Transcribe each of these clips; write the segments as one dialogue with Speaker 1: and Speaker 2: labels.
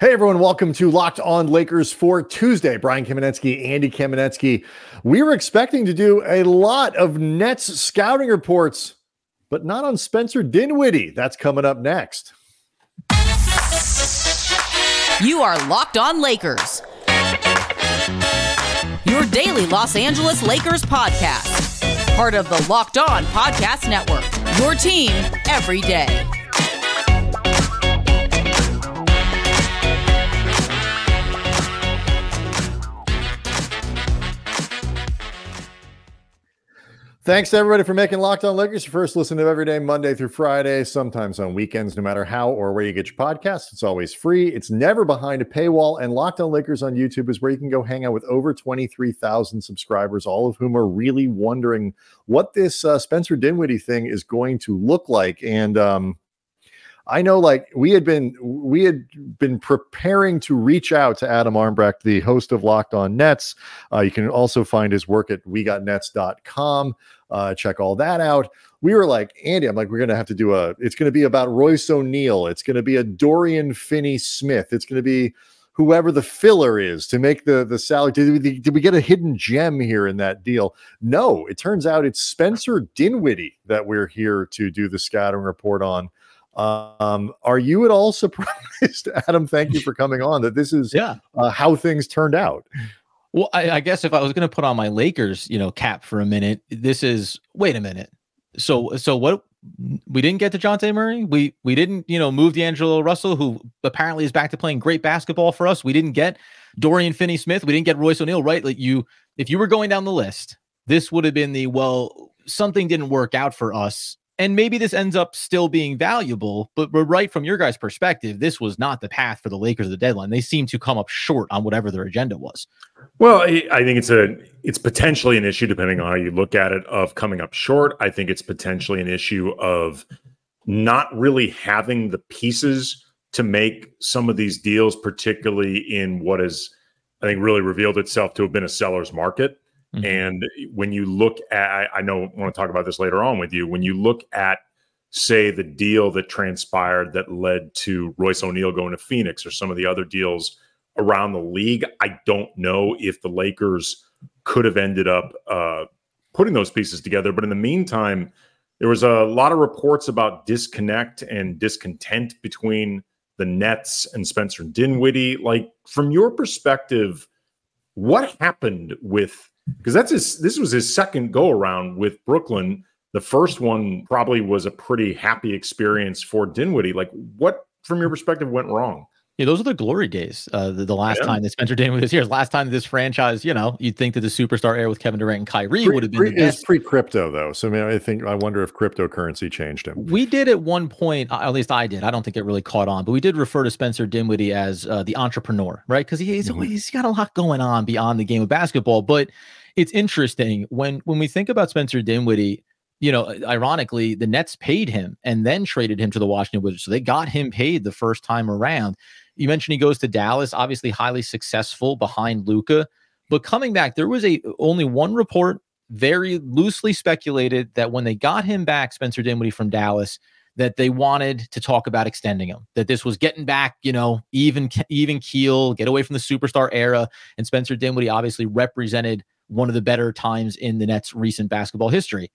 Speaker 1: Hey everyone, welcome to Locked On Lakers for Tuesday. Brian Kamenetzky, Andy Kamenetzky. We were expecting to do a lot of Nets scouting reports, but not on Spencer Dinwiddie. That's coming up next.
Speaker 2: You are Locked On Lakers. Your daily Los Angeles Lakers podcast. Part of the Locked On Podcast Network. Your team every day.
Speaker 1: Thanks to everybody for making Locked On Lakers your first listen to every day, Monday through Friday, sometimes on weekends, no matter how or where you get your podcasts. It's always free. It's never behind a paywall. And Locked On Lakers on YouTube is where you can go hang out with over 23,000 subscribers, all of whom are really wondering what this uh, Spencer Dinwiddie thing is going to look like. And um, I know like we had been we had been preparing to reach out to Adam Armbrecht, the host of Locked On Nets. Uh, you can also find his work at wegotnets.com. Uh, check all that out. We were like, Andy, I'm like, we're gonna have to do a it's gonna be about Royce O'Neale, it's gonna be a Dorian Finney Smith, it's gonna be whoever the filler is to make the the salary. Did we, did we get a hidden gem here in that deal? No, it turns out it's Spencer Dinwiddie that we're here to do the scouting report on. Um, are you at all surprised, Adam? Thank you for coming on. That this is
Speaker 3: yeah
Speaker 1: uh, how things turned out.
Speaker 3: Well, I, I guess if I was going to put on my Lakers, you know, cap for a minute, this is wait a minute. So, so what? We didn't get to Dejounte Murray. We we didn't, you know, move D'Angelo Russell, who apparently is back to playing great basketball for us. We didn't get Dorian Finney Smith. We didn't get Royce O'Neale. Right? Like you, if you were going down the list, this would have been the well. Something didn't work out for us and maybe this ends up still being valuable, but, right from your guys' perspective, this was not the path for the Lakers at the deadline. They seem to come up short on whatever their agenda was.
Speaker 4: Well, I think it's a it's potentially an issue depending on how you look at it of coming up short. I think it's potentially an issue of not really having the pieces to make some of these deals, particularly in what is I think really revealed itself to have been a seller's market. Mm-hmm. And when you look at, I know I want to talk about this later on with you. When you look at, say, the deal that transpired that led to Royce O'Neale going to Phoenix or some of the other deals around the league, I don't know if the Lakers could have ended up uh, putting those pieces together. But in the meantime, there was a lot of reports about disconnect and discontent between the Nets and Spencer Dinwiddie. Like, from your perspective, what happened with because that's his this was his second go around with Brooklyn. The first one probably was a pretty happy experience for Dinwiddie. Like what from your perspective went wrong?
Speaker 3: Yeah, those are the glory days. Uh, the, the last yeah. time that Spencer Dinwiddie was here, last time this franchise, you know, you'd think that the superstar era with Kevin Durant and Kyrie pre, would have been pre, the best.
Speaker 1: pre crypto though, so I mean, I think I wonder if cryptocurrency changed him.
Speaker 3: We did at one point, at least I did. I don't think it really caught on, but we did refer to Spencer Dinwiddie as uh, the entrepreneur, right? Because he, he's mm-hmm. he's got a lot going on beyond the game of basketball. But it's interesting when when we think about Spencer Dinwiddie you know, ironically, the Nets paid him and then traded him to the Washington Wizards. So they got him paid the first time around. You mentioned he goes to Dallas, obviously highly successful behind Luka. But coming back, there was a only one report, very loosely speculated that when they got him back, Spencer Dinwiddie from Dallas, that they wanted to talk about extending him. That this was getting back, you know, even even keel, get away from the superstar era. And Spencer Dinwiddie obviously represented one of the better times in the Nets' recent basketball history.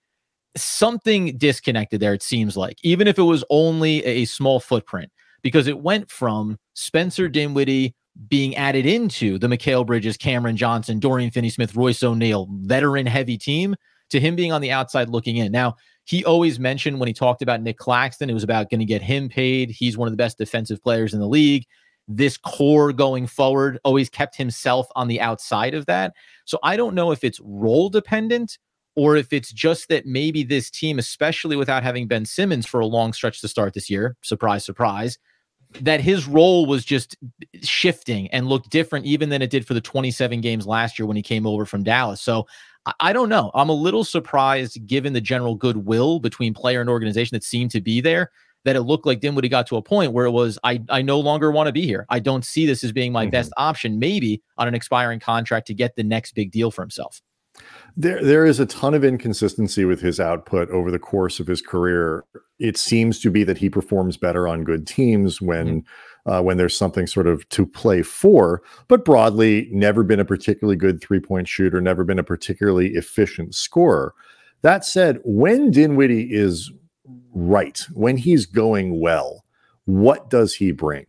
Speaker 3: Something disconnected there, it seems like, even if it was only a small footprint because it went from Spencer Dinwiddie being added into the Mikal Bridges, Cameron Johnson, Dorian Finney Smith, Royce O'Neale, veteran heavy team to him being on the outside looking in. Now, he always mentioned when he talked about Nick Claxton, it was about going to get him paid. He's one of the best defensive players in the league. This core going forward always kept himself on the outside of that. So I don't know if it's role dependent or if it's just that maybe this team, especially without having Ben Simmons for a long stretch to start this year, surprise, surprise, that his role was just shifting and looked different even than it did for the 27 games last year when he came over from Dallas. So I don't know. I'm a little surprised given the general goodwill between player and organization that seemed to be there that it looked like Dinwiddie got to a point where it was I I no longer want to be here. I don't see this as being my mm-hmm. best option maybe on an expiring contract to get the next big deal for himself.
Speaker 1: There, there is a ton of inconsistency with his output over the course of his career. It seems to be that he performs better on good teams when, mm-hmm. uh, when there's something sort of to play for. But broadly, never been a particularly good three point shooter, never been a particularly efficient scorer. That said, when Dinwiddie is right, when he's going well, what does he bring?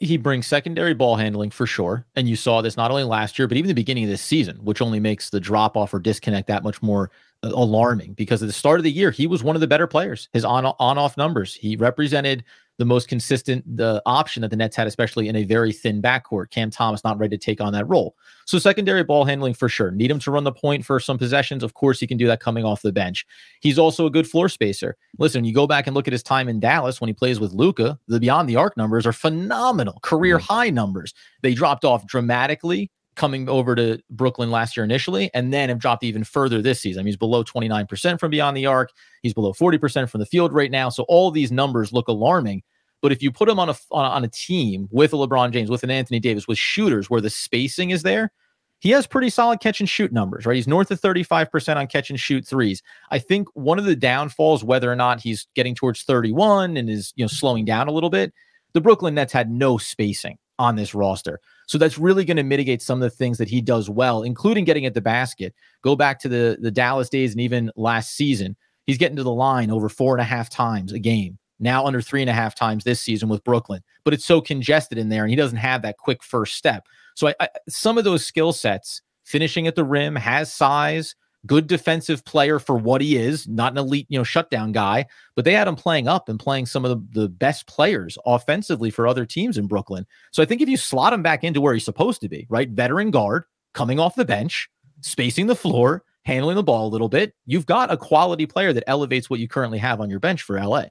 Speaker 3: he brings secondary ball handling for sure. And you saw this not only last year, but even the beginning of this season, which only makes the drop off or disconnect that much more uh, alarming because at the start of the year, he was one of the better players. His on on off numbers, he represented the most consistent the option that the Nets had, especially in a very thin backcourt. Cam Thomas not ready to take on that role. So secondary ball handling for sure. Need him to run the point for some possessions. Of course, he can do that coming off the bench. He's also a good floor spacer. Listen, you go back and look at his time in Dallas when he plays with Luka. The beyond the arc numbers are phenomenal, career mm-hmm. high numbers. They dropped off dramatically coming over to Brooklyn last year initially, and then have dropped even further this season. I mean, he's below 29% from beyond the arc. He's below 40% from the field right now. So all these numbers look alarming. But if you put him on a on a team with a LeBron James, with an Anthony Davis, with shooters where the spacing is there, he has pretty solid catch and shoot numbers, right? He's north of 35% on catch and shoot threes. I think one of the downfalls, whether or not he's getting towards 31 and is you know slowing down a little bit, the Brooklyn Nets had no spacing on this roster. So that's really going to mitigate some of the things that he does well, including getting at the basket. Go back to the the Dallas days and even last season. He's getting to the line over four and a half times a game now under three and a half times this season with Brooklyn. But it's so congested in there, and he doesn't have that quick first step. So I, I, some of those skill sets, finishing at the rim, has size, good defensive player for what he is, not an elite, you know, shutdown guy. But they had him playing up and playing some of the, the best players offensively for other teams in Brooklyn. So I think if you slot him back into where he's supposed to be, right, veteran guard, coming off the bench, spacing the floor, handling the ball a little bit, you've got a quality player that elevates what you currently have on your bench for LA.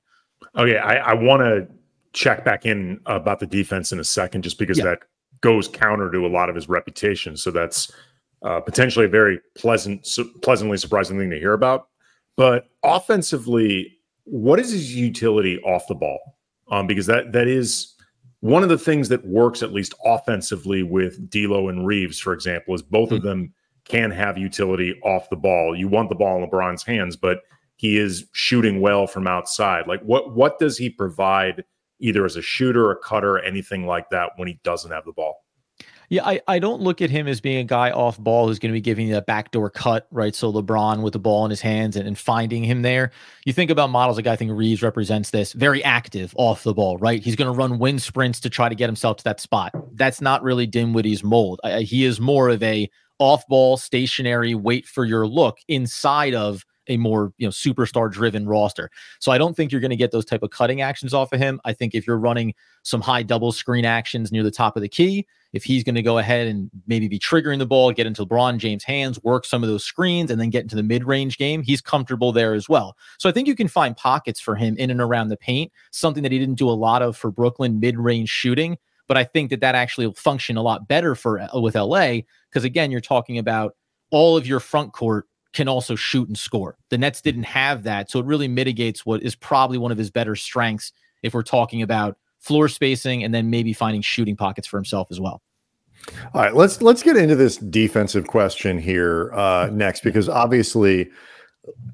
Speaker 4: Okay, oh, I, I want to check back in about the defense in a second, just because yeah. that goes counter to a lot of his reputation. So that's uh, potentially a very pleasant, su- pleasantly surprising thing to hear about. But offensively, what is his utility off the ball? Um, because that that is one of the things that works at least offensively with D'Lo and Reaves, for example, is both mm-hmm. of them can have utility off the ball. You want the ball in LeBron's hands, but he is shooting well from outside. Like what what does he provide either as a shooter, a cutter, anything like that when he doesn't have the ball?
Speaker 3: Yeah, I, I don't look at him as being a guy off ball who's going to be giving you that backdoor cut, right? So LeBron with the ball in his hands and, and finding him there. You think about models a guy I think Reaves represents this very active off the ball, right? He's going to run wind sprints to try to get himself to that spot. That's not really Dinwiddie's mold. I, he is more of a off ball, stationary, wait for your look inside of a more you know superstar driven roster. So I don't think you're going to get those type of cutting actions off of him. I think if you're running some high double screen actions near the top of the key, if he's going to go ahead and maybe be triggering the ball, get into LeBron James' hands, work some of those screens, and then get into the mid range game, he's comfortable there as well. So I think you can find pockets for him in and around the paint, something that he didn't do a lot of for Brooklyn mid range shooting. But I think that that actually will function a lot better for uh, with LA because again, you're talking about all of your front court can also shoot and score. The Nets didn't have that. So it really mitigates what is probably one of his better strengths if we're talking about floor spacing and then maybe finding shooting pockets for himself as well.
Speaker 1: All right, let's let's get into this defensive question here uh, next because obviously,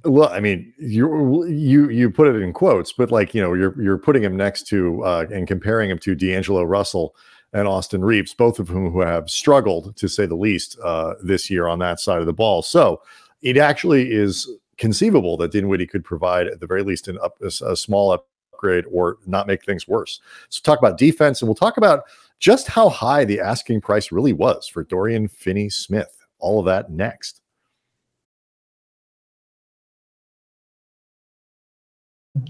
Speaker 1: well, I mean, you you you put it in quotes, but like you know, you're you're putting him next to uh, and comparing him to D'Angelo Russell and Austin Reaves, both of whom who have struggled to say the least uh, this year on that side of the ball. So it actually is conceivable that Dinwiddie could provide, at the very least, an up, a, a small upgrade or not make things worse. So, talk about defense, and we'll talk about just how high the asking price really was for Dorian Finney Smith. All of that next.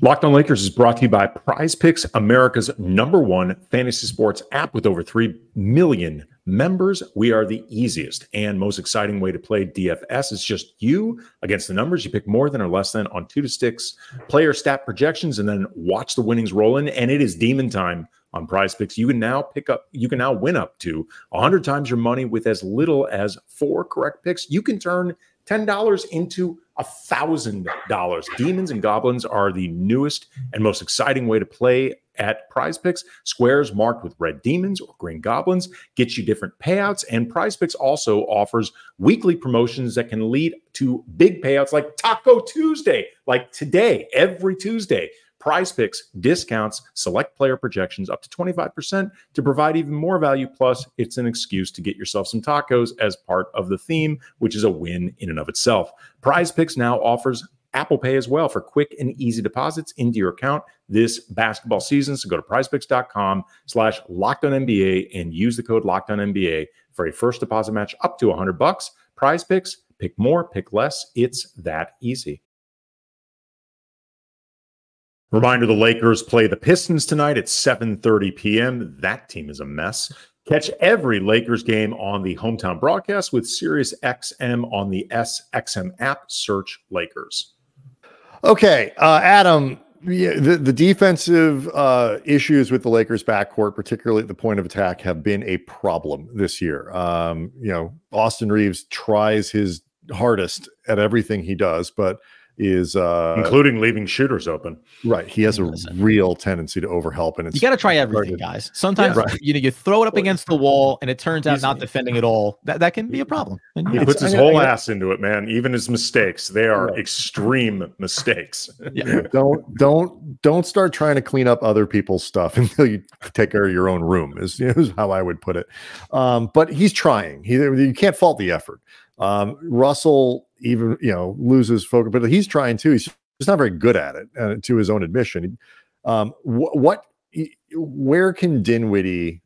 Speaker 4: Locked on Lakers is brought to you by Prize Picks, America's number one fantasy sports app with over 3 million members. We are the easiest and most exciting way to play DFS. It's just you against the numbers. You pick more than or less than on two to sticks, player stat projections, and then watch the winnings roll in. And it is demon time on prize picks. You can now pick up, you can now win up to 100 times your money with as little as four correct picks. You can turn $10 into $1,000. Demons and Goblins are the newest and most exciting way to play at prize picks. Squares marked with red demons or green goblins get you different payouts. And prize picks also offers weekly promotions that can lead to big payouts like Taco Tuesday, like today, every Tuesday. Prize picks discounts select player projections up to 25% to provide even more value. Plus, it's an excuse to get yourself some tacos as part of the theme, which is a win in and of itself. Prize picks now offers Apple Pay as well for quick and easy deposits into your account this basketball season. So go to prizepicks.com slash NBA and use the code NBA for a first deposit match up to 100 bucks. Prize picks, pick more, pick less. It's that easy. Reminder the Lakers play the Pistons tonight at 7:30 p.m. That team is a mess. Catch every Lakers game on the hometown broadcast with Sirius XM on the SXM app. Search Lakers.
Speaker 1: Okay, uh, Adam. The, the defensive uh, issues with the Lakers backcourt, particularly at the point of attack, have been a problem this year. Um, you know, Austin Reaves tries his hardest at everything he does, but is uh
Speaker 4: including leaving shooters open.
Speaker 1: Right. He has a real tendency to overhelp and it's
Speaker 3: You got to try everything, guys. Sometimes yeah, right. you know you throw it up against the wall and it turns out not defending at all. That that can be a problem.
Speaker 4: And, he puts his I, whole I, ass into it, man. Even his mistakes, they are right. extreme mistakes.
Speaker 1: Yeah. don't don't don't start trying to clean up other people's stuff until you take care of your own room. Is, is how I would put it. Um, but he's trying. He you can't fault the effort. Um, Russell even you know loses focus, but he's trying to. He's just not very good at it, uh, to his own admission. Um, wh- what, where can Dinwiddie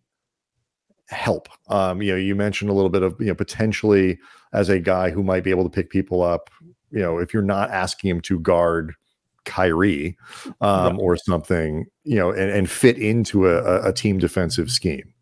Speaker 1: help? Um, you know, you mentioned a little bit of you know potentially as a guy who might be able to pick people up. You know, if you're not asking him to guard Kyrie um, right. or something, you know, and, and fit into a, a team defensive scheme.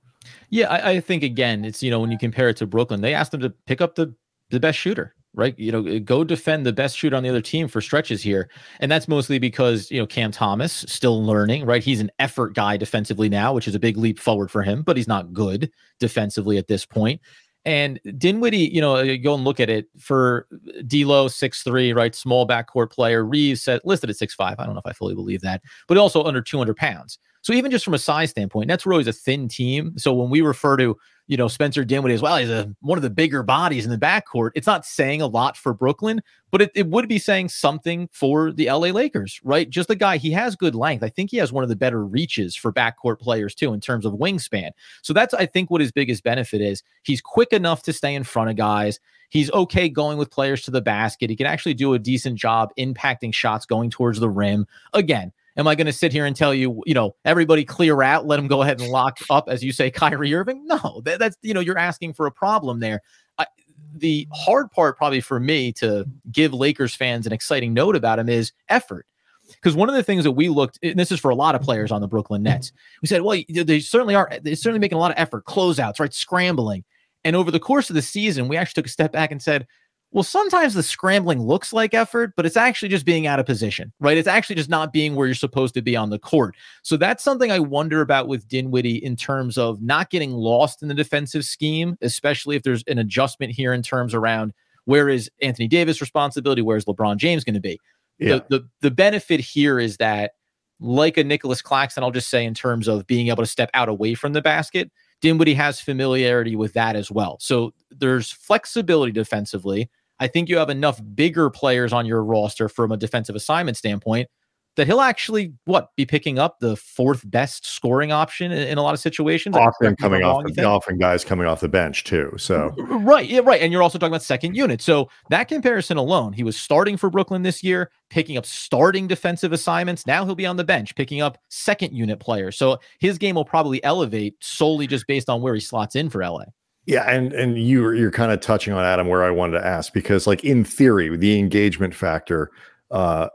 Speaker 3: Yeah, I, I, think again, it's you know when you compare it to Brooklyn, they asked them to pick up the the best shooter right? You know, go defend the best shooter on the other team for stretches here. And that's mostly because, you know, Cam Thomas still learning, right? He's an effort guy defensively now, which is a big leap forward for him, but he's not good defensively at this point. And Dinwiddie, you know, uh, go and look at it for D'Lo, six three, right, small backcourt player. Reaves set, listed at six five. I don't know if I fully believe that, but also under two hundred pounds. So even just from a size standpoint, that's really a thin team. So when we refer to you know, Spencer Dinwiddie as well. He's a, one of the bigger bodies in the backcourt. It's not saying a lot for Brooklyn, but it, it would be saying something for the LA Lakers, right? Just the guy, he has good length. I think he has one of the better reaches for backcourt players too in terms of wingspan. So that's, I think, what his biggest benefit is. He's quick enough to stay in front of guys. He's okay going with players to the basket. He can actually do a decent job impacting shots going towards the rim. Again, Am I going to sit here and tell you, you know, everybody clear out, let them go ahead and lock up, as you say, Kyrie Irving? No, that, that's, you know, you're asking for a problem there. I, the hard part, probably for me, to give Lakers fans an exciting note about him is effort. Because one of the things that we looked, and this is for a lot of players on the Brooklyn Nets, we said, well, they certainly are, they're certainly making a lot of effort, closeouts, right? Scrambling. And over the course of the season, we actually took a step back and said, well, sometimes the scrambling looks like effort, but it's actually just being out of position, right? It's actually just not being where you're supposed to be on the court. So that's something I wonder about with Dinwiddie in terms of not getting lost in the defensive scheme, especially if there's an adjustment here in terms around where is Anthony Davis' responsibility, where is LeBron James going to be? Yeah. The, the the benefit here is that, like a Nicholas Claxton, I'll just say in terms of being able to step out away from the basket, Dinwiddie has familiarity with that as well. So there's flexibility defensively. I think you have enough bigger players on your roster from a defensive assignment standpoint that he'll actually what be picking up the fourth best scoring option in, in a lot of situations.
Speaker 1: Often coming off, the, often guys coming off the bench too. So
Speaker 3: right, yeah, right. And you're also talking about second unit. So that comparison alone, he was starting for Brooklyn this year, picking up starting defensive assignments. Now he'll be on the bench, picking up second unit players. So his game will probably elevate solely just based on where he slots in for LA.
Speaker 1: Yeah, and and you you're kind of touching on Adam where I wanted to ask because like in theory, the engagement factor, uh,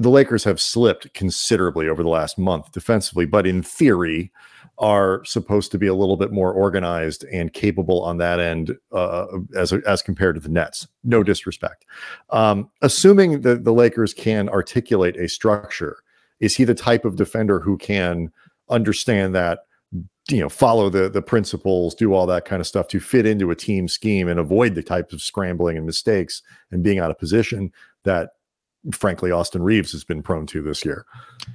Speaker 1: the Lakers have slipped considerably over the last month defensively, but in theory, are supposed to be a little bit more organized and capable on that end uh, as as compared to the Nets. No disrespect. Um, assuming that the Lakers can articulate a structure, is he the type of defender who can understand that? you know follow the the principles do all that kind of stuff to fit into a team scheme and avoid the types of scrambling and mistakes and being out of position that frankly Austin Reaves has been prone to this year.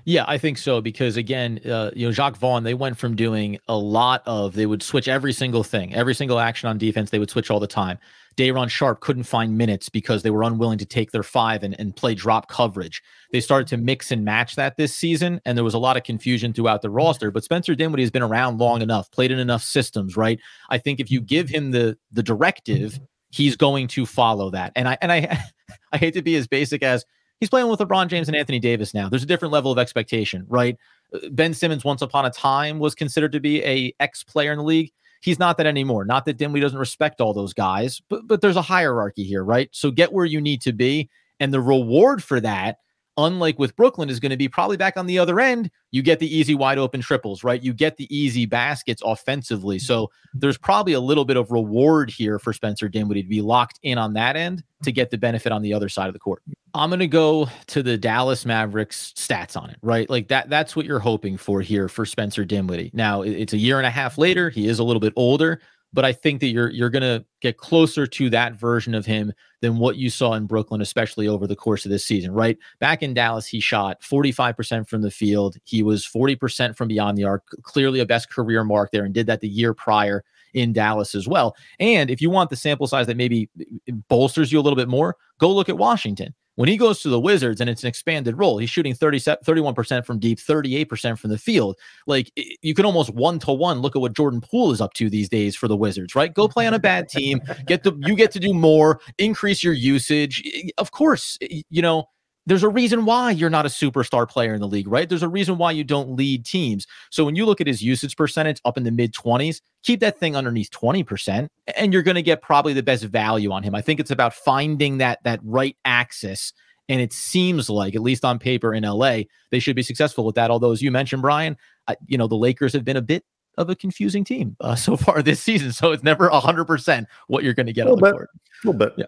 Speaker 3: Yeah, I think so because again, uh, you know, Jacque Vaughn, they went from doing a lot of they would switch every single thing, every single action on defense, they would switch all the time. Day'Ron Sharpe couldn't find minutes because they were unwilling to take their five and, and play drop coverage. They started to mix and match that this season, and there was a lot of confusion throughout the roster. But Spencer Dinwiddie has been around long enough, played in enough systems, right? I think if you give him the the directive, he's going to follow that. And I and I I hate to be as basic as he's playing with LeBron James and Anthony Davis now. There's a different level of expectation, right? Uh, ben Simmons once upon a time was considered to be a ex player in the league. He's not that anymore. Not that Dinwiddie doesn't respect all those guys, but but there's a hierarchy here, right? So get where you need to be, and the reward for that unlike with Brooklyn, is going to be probably back on the other end. You get the easy wide open triples, right? You get the easy baskets offensively. So there's probably a little bit of reward here for Spencer Dinwiddie to be locked in on that end to get the benefit on the other side of the court. I'm going to go to the Dallas Mavericks stats on it, right? Like that that's what you're hoping for here for Spencer Dinwiddie. Now, it's a year and a half later. He is a little bit older but I think that you're you're going to get closer to that version of him than what you saw in Brooklyn, especially over the course of this season. Right back in Dallas, he shot 45% from the field. He was 40% from beyond the arc, clearly a best career mark there, and did that the year prior in Dallas as well. And if you want the sample size that maybe eh, eh, bolsters you a little bit more, go look at Washington. When he goes to the Wizards and it's an expanded role, he's shooting 30, 31% from deep, 38% from the field. Like you can almost one to one look at what Jordan Poole is up to these days for the Wizards, right? Go play on a bad team, get the you get to do more, increase your usage. Of course, you know, there's a reason why you're not a superstar player in the league, right? There's a reason why you don't lead teams. So when you look at his usage percentage up in the mid 20s, keep that thing underneath 20% and you're going to get probably the best value on him. I think it's about finding that that right axis and it seems like at least on paper in LA, they should be successful with that. Although as you mentioned Brian, I, you know, the Lakers have been a bit of a confusing team uh, so far this season. So it's never 100% what you're going to get on the
Speaker 1: bit,
Speaker 3: court.
Speaker 1: A little bit.
Speaker 3: Yeah.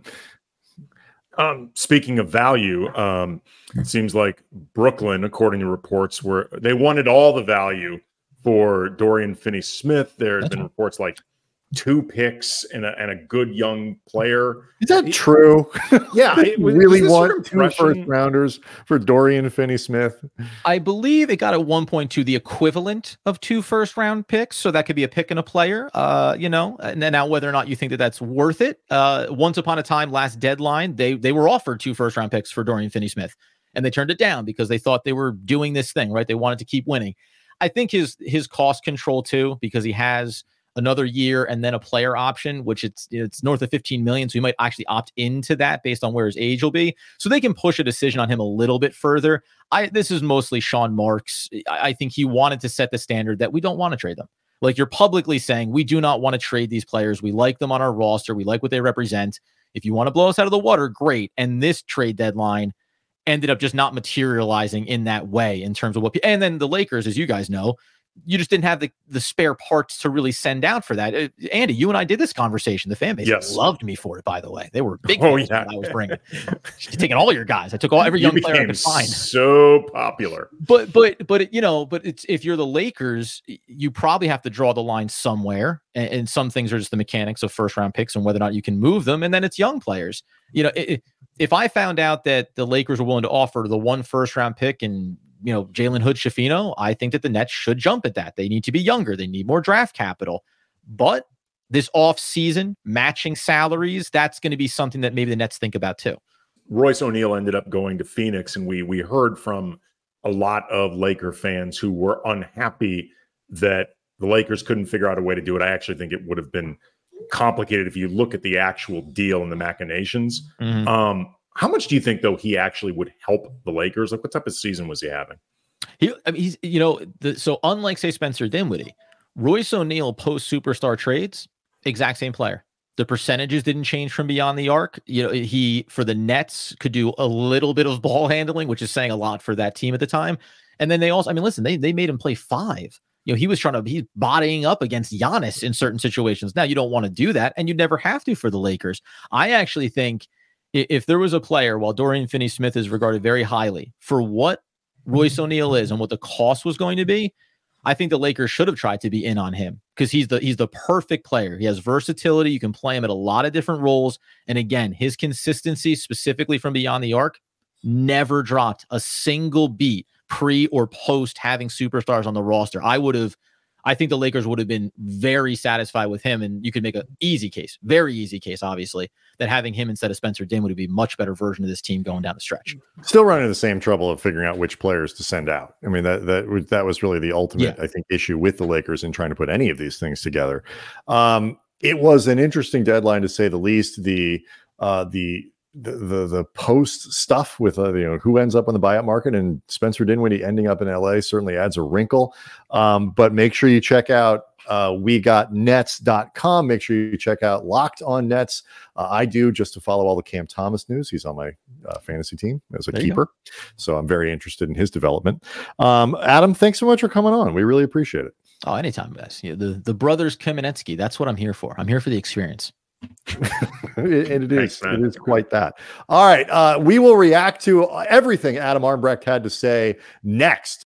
Speaker 4: Um, speaking of value, um, it seems like Brooklyn, according to reports, were they wanted all the value for Dorian Finney Smith. There have been reports like two picks and a, and a good young player.
Speaker 1: Is that true?
Speaker 4: Yeah,
Speaker 1: I really want two first rounders for Dorian Finney Smith.
Speaker 3: I believe it got at one point to the equivalent of two first round picks, so that could be a pick and a player. Uh, you know, and then now whether or not you think that that's worth it. Uh, once upon a time, last deadline, they they were offered two first round picks for Dorian Finney Smith, and they turned it down because they thought they were doing this thing right. They wanted to keep winning. I think his his cost control too, because he has another year and then a player option, which it's it's north of 15 million. So he might actually opt into that based on where his age will be. So they can push a decision on him a little bit further. I this is mostly Sean Marks. I, I think he wanted to set the standard that we don't want to trade them. Like you're publicly saying, we do not want to trade these players. We like them on our roster. We like what they represent. If you want to blow us out of the water, great. And this trade deadline ended up just not materializing in that way in terms of what. And then the Lakers, as you guys know, you just didn't have the, the spare parts to really send out for that. Uh, Andy, you and I did this conversation. The fan base yes. loved me for it, by the way. They were big. Oh, yeah. I was bringing, taking all your guys. I took all every you young player I could find.
Speaker 4: So popular.
Speaker 3: But, but, but, you know, but it's, if you're the Lakers, you probably have to draw the line somewhere. And, and some things are just the mechanics of first round picks and whether or not you can move them. And then it's young players. You know, it, if I found out that the Lakers were willing to offer the one first round pick and you know, Jalen Hood Schifino, I think that the Nets should jump at that. They need to be younger, they need more draft capital. But this off season matching salaries, that's going to be something that maybe the Nets think about too.
Speaker 4: Royce O'Neale ended up going to Phoenix, and we we heard from a lot of Laker fans who were unhappy that the Lakers couldn't figure out a way to do it. I actually think it would have been complicated if you look at the actual deal and the machinations. Mm-hmm. Um, how much do you think, though, he actually would help the Lakers? Like, what type of season was he having?
Speaker 3: He, I mean, he's, you know, the, so unlike say Spencer Dinwiddie, Royce O'Neale post superstar trades, exact same player. The percentages didn't change from beyond the arc. You know, he for the Nets could do a little bit of ball handling, which is saying a lot for that team at the time. And then they also, I mean, listen, they they made him play five. You know, he was trying to he's bodying up against Giannis in certain situations. Now you don't want to do that, and you never have to for the Lakers. I actually think if there was a player, while Dorian Finney Smith is regarded very highly for what Royce mm-hmm. O'Neale is and what the cost was going to be, I think the Lakers should have tried to be in on him because he's the he's the perfect player. He has versatility. You can play him at a lot of different roles. And again, his consistency, specifically from beyond the arc, never dropped a single beat pre or post having superstars on the roster. I would have I think the Lakers would have been very satisfied with him, and you could make an easy case, very easy case, obviously, that having him instead of Spencer Din would be a much better version of this team going down the stretch.
Speaker 1: Still running the same trouble of figuring out which players to send out. I mean that that that was really the ultimate, yeah. I think, issue with the Lakers in trying to put any of these things together. Um, it was an interesting deadline to say the least. The uh, the the, the the post stuff with uh, you know who ends up on the buyout market and Spencer Dinwiddie ending up in LA certainly adds a wrinkle. Um, but make sure you check out uh, we got nets.com. Make sure you check out Locked on Nets. Uh, I do just to follow all the Cam Thomas news. He's on my uh, fantasy team as a there keeper. So I'm very interested in his development. Um, Adam, thanks so much for coming on. We really appreciate it.
Speaker 3: Oh, anytime, guys. Yeah, the, the brothers Kamenetzky. That's what I'm here for. I'm here for the experience.
Speaker 1: and it is Thanks, it is quite that. All right, uh, we will react to everything Adam Armbrecht had to say next.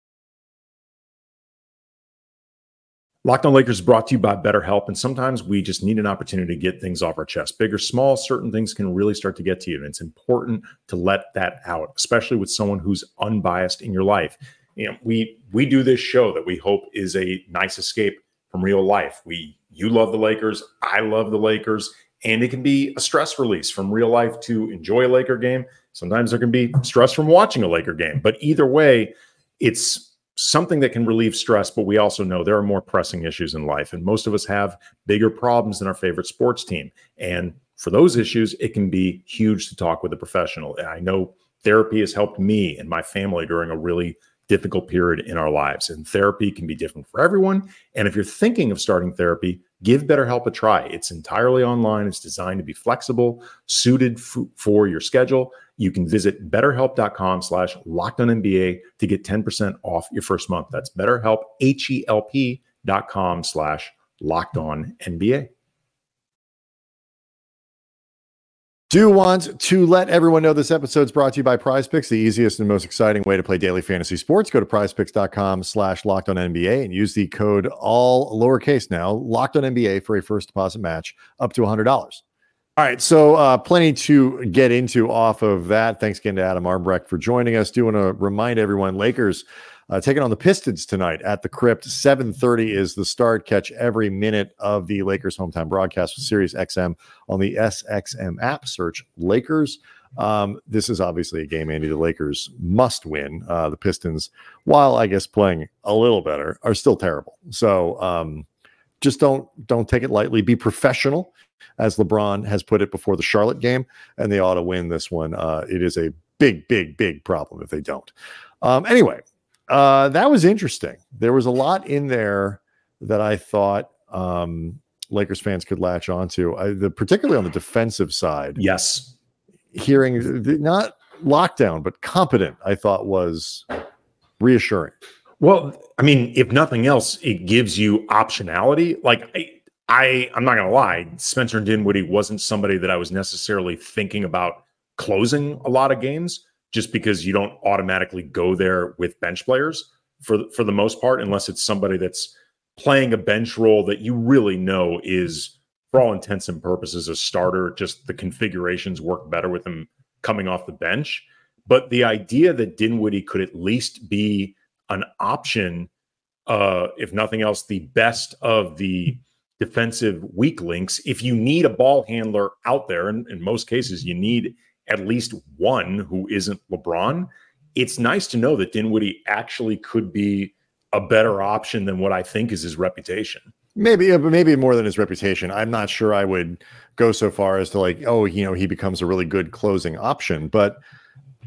Speaker 4: Locked on Lakers is brought to you by BetterHelp, and sometimes we just need an opportunity to get things off our chest. Big or small, certain things can really start to get to you, and it's important to let that out, especially with someone who's unbiased in your life. You know, we we do this show that we hope is a nice escape from real life. We you love the Lakers, I love the Lakers, and it can be a stress release from real life to enjoy a Laker game. Sometimes there can be stress from watching a Laker game, but either way, it's something that can relieve stress. But we also know there are more pressing issues in life, and most of us have bigger problems than our favorite sports team. And for those issues, it can be huge to talk with a professional. I know therapy has helped me and my family during a really difficult period in our lives. And therapy can be different for everyone. And if you're thinking of starting therapy, give BetterHelp a try. It's entirely online. It's designed to be flexible, suited f- for your schedule. You can visit betterhelp.com slash NBA to get 10% off your first month. That's betterhelp, H-E-L-P dot com slash locked on NBA.
Speaker 1: Do want to let everyone know this episode is brought to you by Prize Picks, the easiest and most exciting way to play daily fantasy sports. Go to prizepicks.com slash locked on NBA and use the code all lowercase now, locked on NBA for a first deposit match up to $100. All right, so uh, plenty to get into off of that. Thanks again to Adam Armbrecht for joining us. Do want to remind everyone Lakers uh, taking on the Pistons tonight at the Crypt. 7:30 is the start. Catch every minute of the Lakers hometown broadcast with Sirius XM on the SXM app. Search Lakers. Um, this is obviously a game, Andy. The Lakers must win. Uh, the Pistons, while I guess playing a little better, are still terrible. So um, just don't don't take it lightly. Be professional, as LeBron has put it before the Charlotte game, and they ought to win this one. Uh, it is a big, big, big problem if they don't. Um, anyway, uh, that was interesting. There was a lot in there that I thought um, Lakers fans could latch onto, I, the, particularly on the defensive side.
Speaker 4: Yes,
Speaker 1: hearing the, not lockdown but competent, I thought was reassuring.
Speaker 4: Well, I mean, if nothing else, it gives you optionality. Like I, I I'm not gonna lie, Spencer Dinwiddie wasn't somebody that I was necessarily thinking about closing a lot of games just because you don't automatically go there with bench players for for the most part, unless it's somebody that's playing a bench role that you really know is, for all intents and purposes, a starter. Just the configurations work better with him coming off the bench. But the idea that Dinwiddie could at least be an option, uh, if nothing else, the best of the defensive weak links. If you need a ball handler out there, and in most cases, you need at least one who isn't LeBron, it's nice to know that Dinwiddie actually could be a better option than what I think is his reputation.
Speaker 1: Maybe, maybe more than his reputation. I'm not sure I would go so far as to like, oh, you know, he becomes a really good closing option. But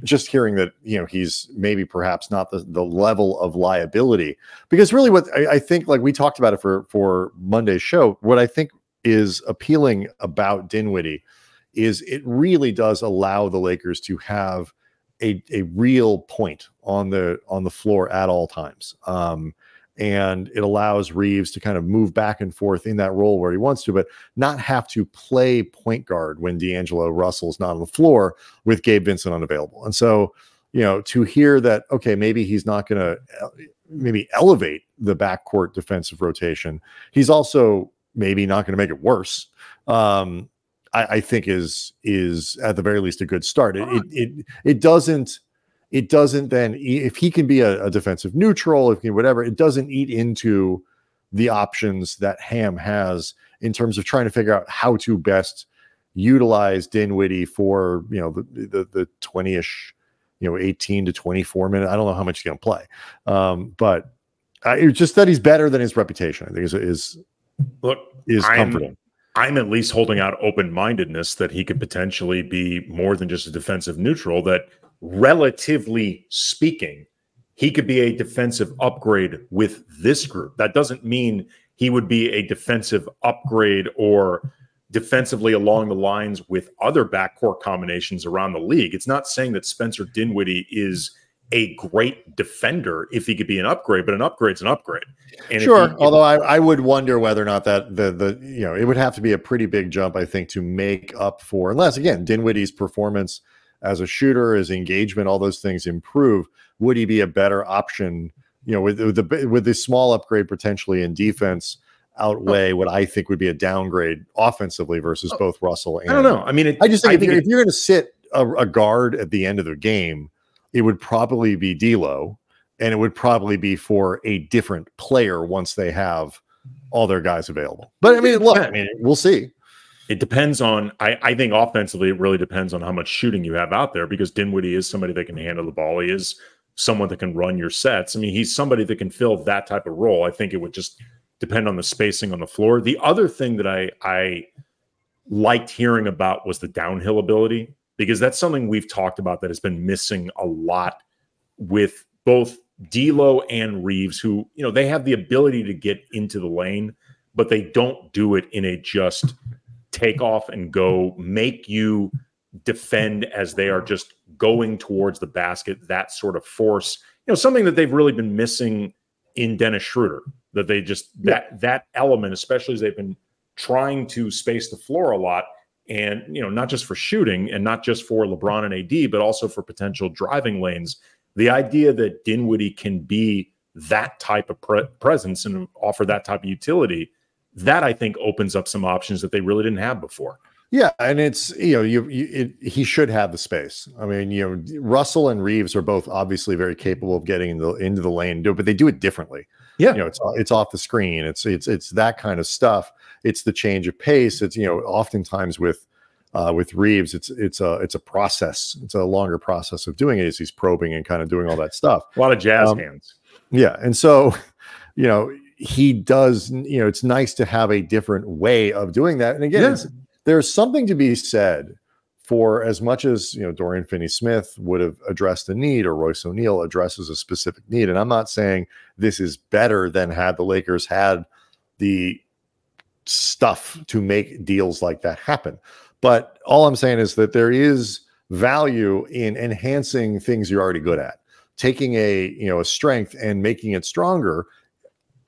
Speaker 1: just hearing that, you know, he's maybe perhaps not the, the level of liability. Because really, what I, I think, like we talked about it for for Monday's show, what I think is appealing about Dinwiddie is it really does allow the Lakers to have a, a real point on the on the floor at all times. Um, and it allows Reaves to kind of move back and forth in that role where he wants to, but not have to play point guard when D'Angelo Russell's not on the floor with Gabe Vincent unavailable. And so, you know, to hear that, okay, maybe he's not going to, maybe elevate the backcourt defensive rotation. He's also maybe not going to make it worse. Um, I, I, think is is at the very least a good start. It it it, it doesn't it doesn't then if he can be a, a defensive neutral, if he whatever, it doesn't eat into the options that Ham has in terms of trying to figure out how to best utilize Dinwiddie for you know the the the twenty ish, you know, eighteen to twenty four minute. I don't know how much he's going to play, um, but uh, it's just that he's better than his reputation. I think is is
Speaker 4: look is I'm, comforting. I'm at least holding out open mindedness that he could potentially be more than just a defensive neutral. That relatively speaking, he could be a defensive upgrade with this group. That doesn't mean he would be a defensive upgrade or defensively along the lines with other backcourt combinations around the league. It's not saying that Spencer Dinwiddie is a great defender if he could be an upgrade, but an upgrade's an upgrade.
Speaker 1: And sure. He, Although I, I would wonder whether or not that the the you know it would have to be a pretty big jump, I think, to make up for unless again Dinwiddie's performance as a shooter, his engagement, all those things improve. Would he be a better option? You know, with, with the with the small upgrade potentially in defense outweigh what I think would be a downgrade offensively versus oh. both Russell and
Speaker 4: I don't know. I mean, it,
Speaker 1: I just think, I if, think you're, if, you're, going to sit a, a, guard at the end of the game, it would probably be D'Lo, and it would probably be for a different player once they have all their guys available. But I mean, look, I mean, we'll see.
Speaker 4: It depends on. I, I think offensively, it really depends on how much shooting you have out there because Dinwiddie is somebody that can handle the ball. He is someone that can run your sets. I mean, he's somebody that can fill that type of role. I think it would just depend on the spacing on the floor. The other thing that I I liked hearing about was the downhill ability because that's something we've talked about that has been missing a lot with both D'Lo and Reaves, who you know they have the ability to get into the lane, but they don't do it in a just take off and go, make you defend as they are just going towards the basket. That sort of force, you know, something that they've really been missing in Dennis Schroeder that they just that that element, especially as they've been trying to space the floor a lot, and you know not just for shooting and not just for LeBron and AD, but also for potential driving lanes. The idea that Dinwiddie can be that type of pre- presence and offer that type of utility, that I think opens up some options that they really didn't have before.
Speaker 1: Yeah, and it's you know you, you it, he should have the space. I mean, you know, Russell and Reaves are both obviously very capable of getting into, into the lane, but they do it differently. Yeah, you know, it's it's off the screen. It's it's it's that kind of stuff. It's the change of pace. It's you know, oftentimes with uh, with Reaves, it's it's a it's a process. It's a longer process of doing it as he's probing and kind of doing all that stuff.
Speaker 4: A lot of jazz um, hands.
Speaker 1: Yeah, and so you know he does. You know, it's nice to have a different way of doing that. And again, yeah. there's something to be said for as much as you know Dorian Finney-Smith would have addressed a need or Royce O'Neale addresses a specific need, and I'm not saying this is better than had the Lakers had the stuff to make deals like that happen. But all I'm saying is that there is value in enhancing things you're already good at. Taking a you know a strength and making it stronger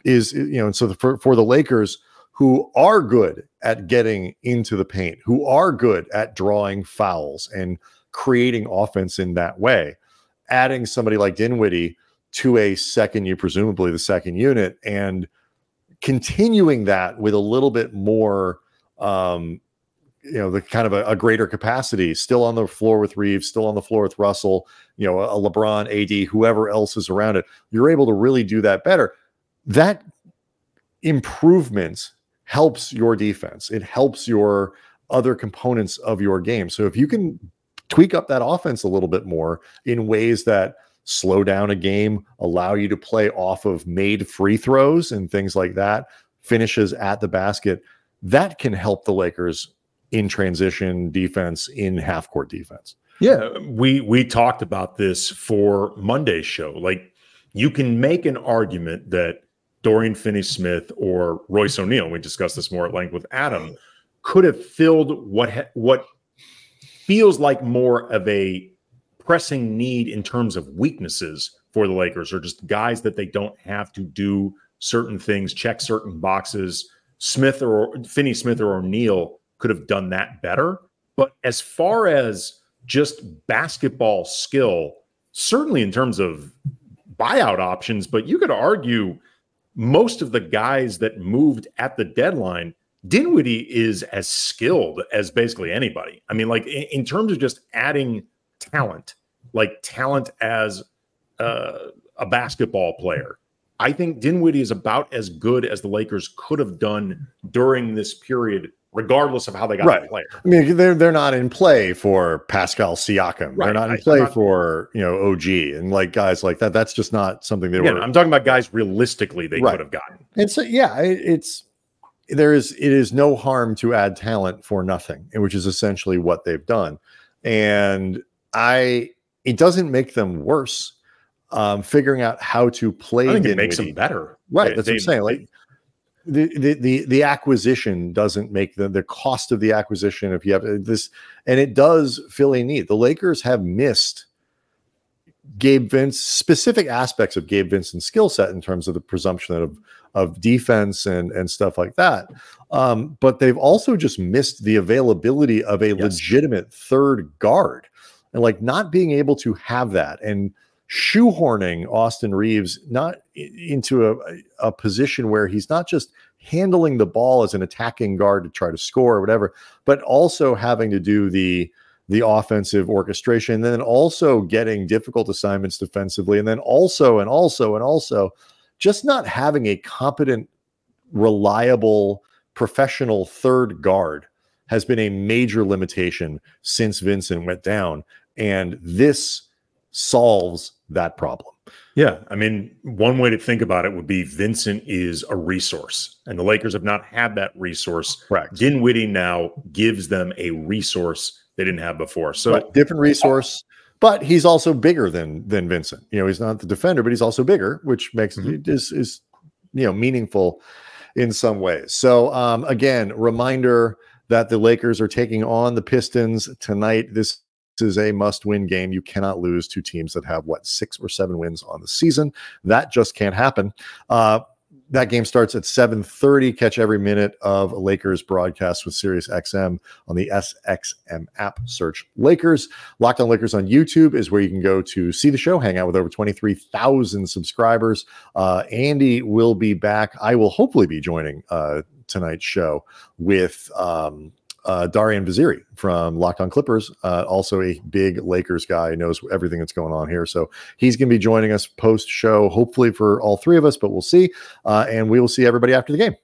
Speaker 1: is you know and so for for the Lakers who are good at getting into the paint, who are good at drawing fouls and creating offense in that way. Adding somebody like Dinwiddie to a second you presumably the second unit, and continuing that with a little bit more, um, you know, the kind of a, a, greater capacity, still on the floor with Reaves, still on the floor with Russell, you know, a LeBron, AD, whoever else is around it. You're able to really do that better. That improvements helps your defense. It helps your other components of your game. So if you can tweak up that offense a little bit more in ways that slow down a game, allow you to play off of made free throws and things like that, finishes at the basket, that can help the Lakers in transition defense, in half court defense.
Speaker 4: Yeah, we we talked about this for Monday's show. Like you can make an argument that Dorian Finney Smith or Royce O'Neale, we discussed this more at length with Adam, could have filled what ha- what feels like more of a pressing need in terms of weaknesses for the Lakers, or just guys that they don't have to do certain things, check certain boxes. Smith or Finney Smith or O'Neale could have done that better. But as far as just basketball skill, certainly in terms of buyout options, but you could argue most of the guys that moved at the deadline, Dinwiddie is as skilled as basically anybody. I mean, like in, in terms of just adding talent, like talent as uh, a basketball player. I think Dinwiddie is about as good as the Lakers could have done during this period regardless of how they got right. the player.
Speaker 1: I mean, they're they're not in play for Pascal Siakam. Right. They're not in play not, for you know OG and like guys like that. That's just not something they were.
Speaker 4: I'm talking about guys realistically they right. could have gotten.
Speaker 1: And so yeah, it, it's there is it is no harm to add talent for nothing, which is essentially what they've done. And I it doesn't make them worse. Um, figuring out how to play
Speaker 4: I think it makes them better.
Speaker 1: Right. They, that's they, what I'm saying. Like the, the the acquisition doesn't make the the cost of the acquisition if you have this and it does fill a need. The Lakers have missed Gabe Vince specific aspects of Gabe Vincent's skill set in terms of the presumption of of defense and and stuff like that. Um, but they've also just missed the availability of a yes. legitimate third guard and like not being able to have that and shoehorning Austin Reaves not into a, a position where he's not just handling the ball as an attacking guard to try to score or whatever, but also having to do the the offensive orchestration, and then also getting difficult assignments defensively, and then also and also and also just not having a competent, reliable, professional third guard has been a major limitation since Vincent went down. And this solves that problem.
Speaker 4: Yeah. I mean, one way to think about it would be Vincent is a resource, and the Lakers have not had that resource.
Speaker 1: Correct.
Speaker 4: Dinwiddie now gives them a resource they didn't have before. So
Speaker 1: right. different resource, but he's also bigger than than Vincent. You know, he's not the defender, but he's also bigger, which makes mm-hmm. it is is you know meaningful in some ways. So um, again, reminder that the Lakers are taking on the Pistons tonight. This is a must win game. You cannot lose to teams that have what six or seven wins on the season. That just can't happen. Uh, that game starts at 7:30. Catch every minute of Lakers broadcast with Sirius XM on the SXM app. Search Lakers. Locked on Lakers on YouTube is where you can go to see the show. Hang out with over 23,000 subscribers. Uh, Andy will be back. I will hopefully be joining uh, tonight's show with um, uh, Darian Vaziri from Locked On Clippers, uh, also a big Lakers guy, knows everything that's going on here. So he's going to be joining us post show, hopefully for all three of us, but we'll see. Uh, and we will see everybody after the game.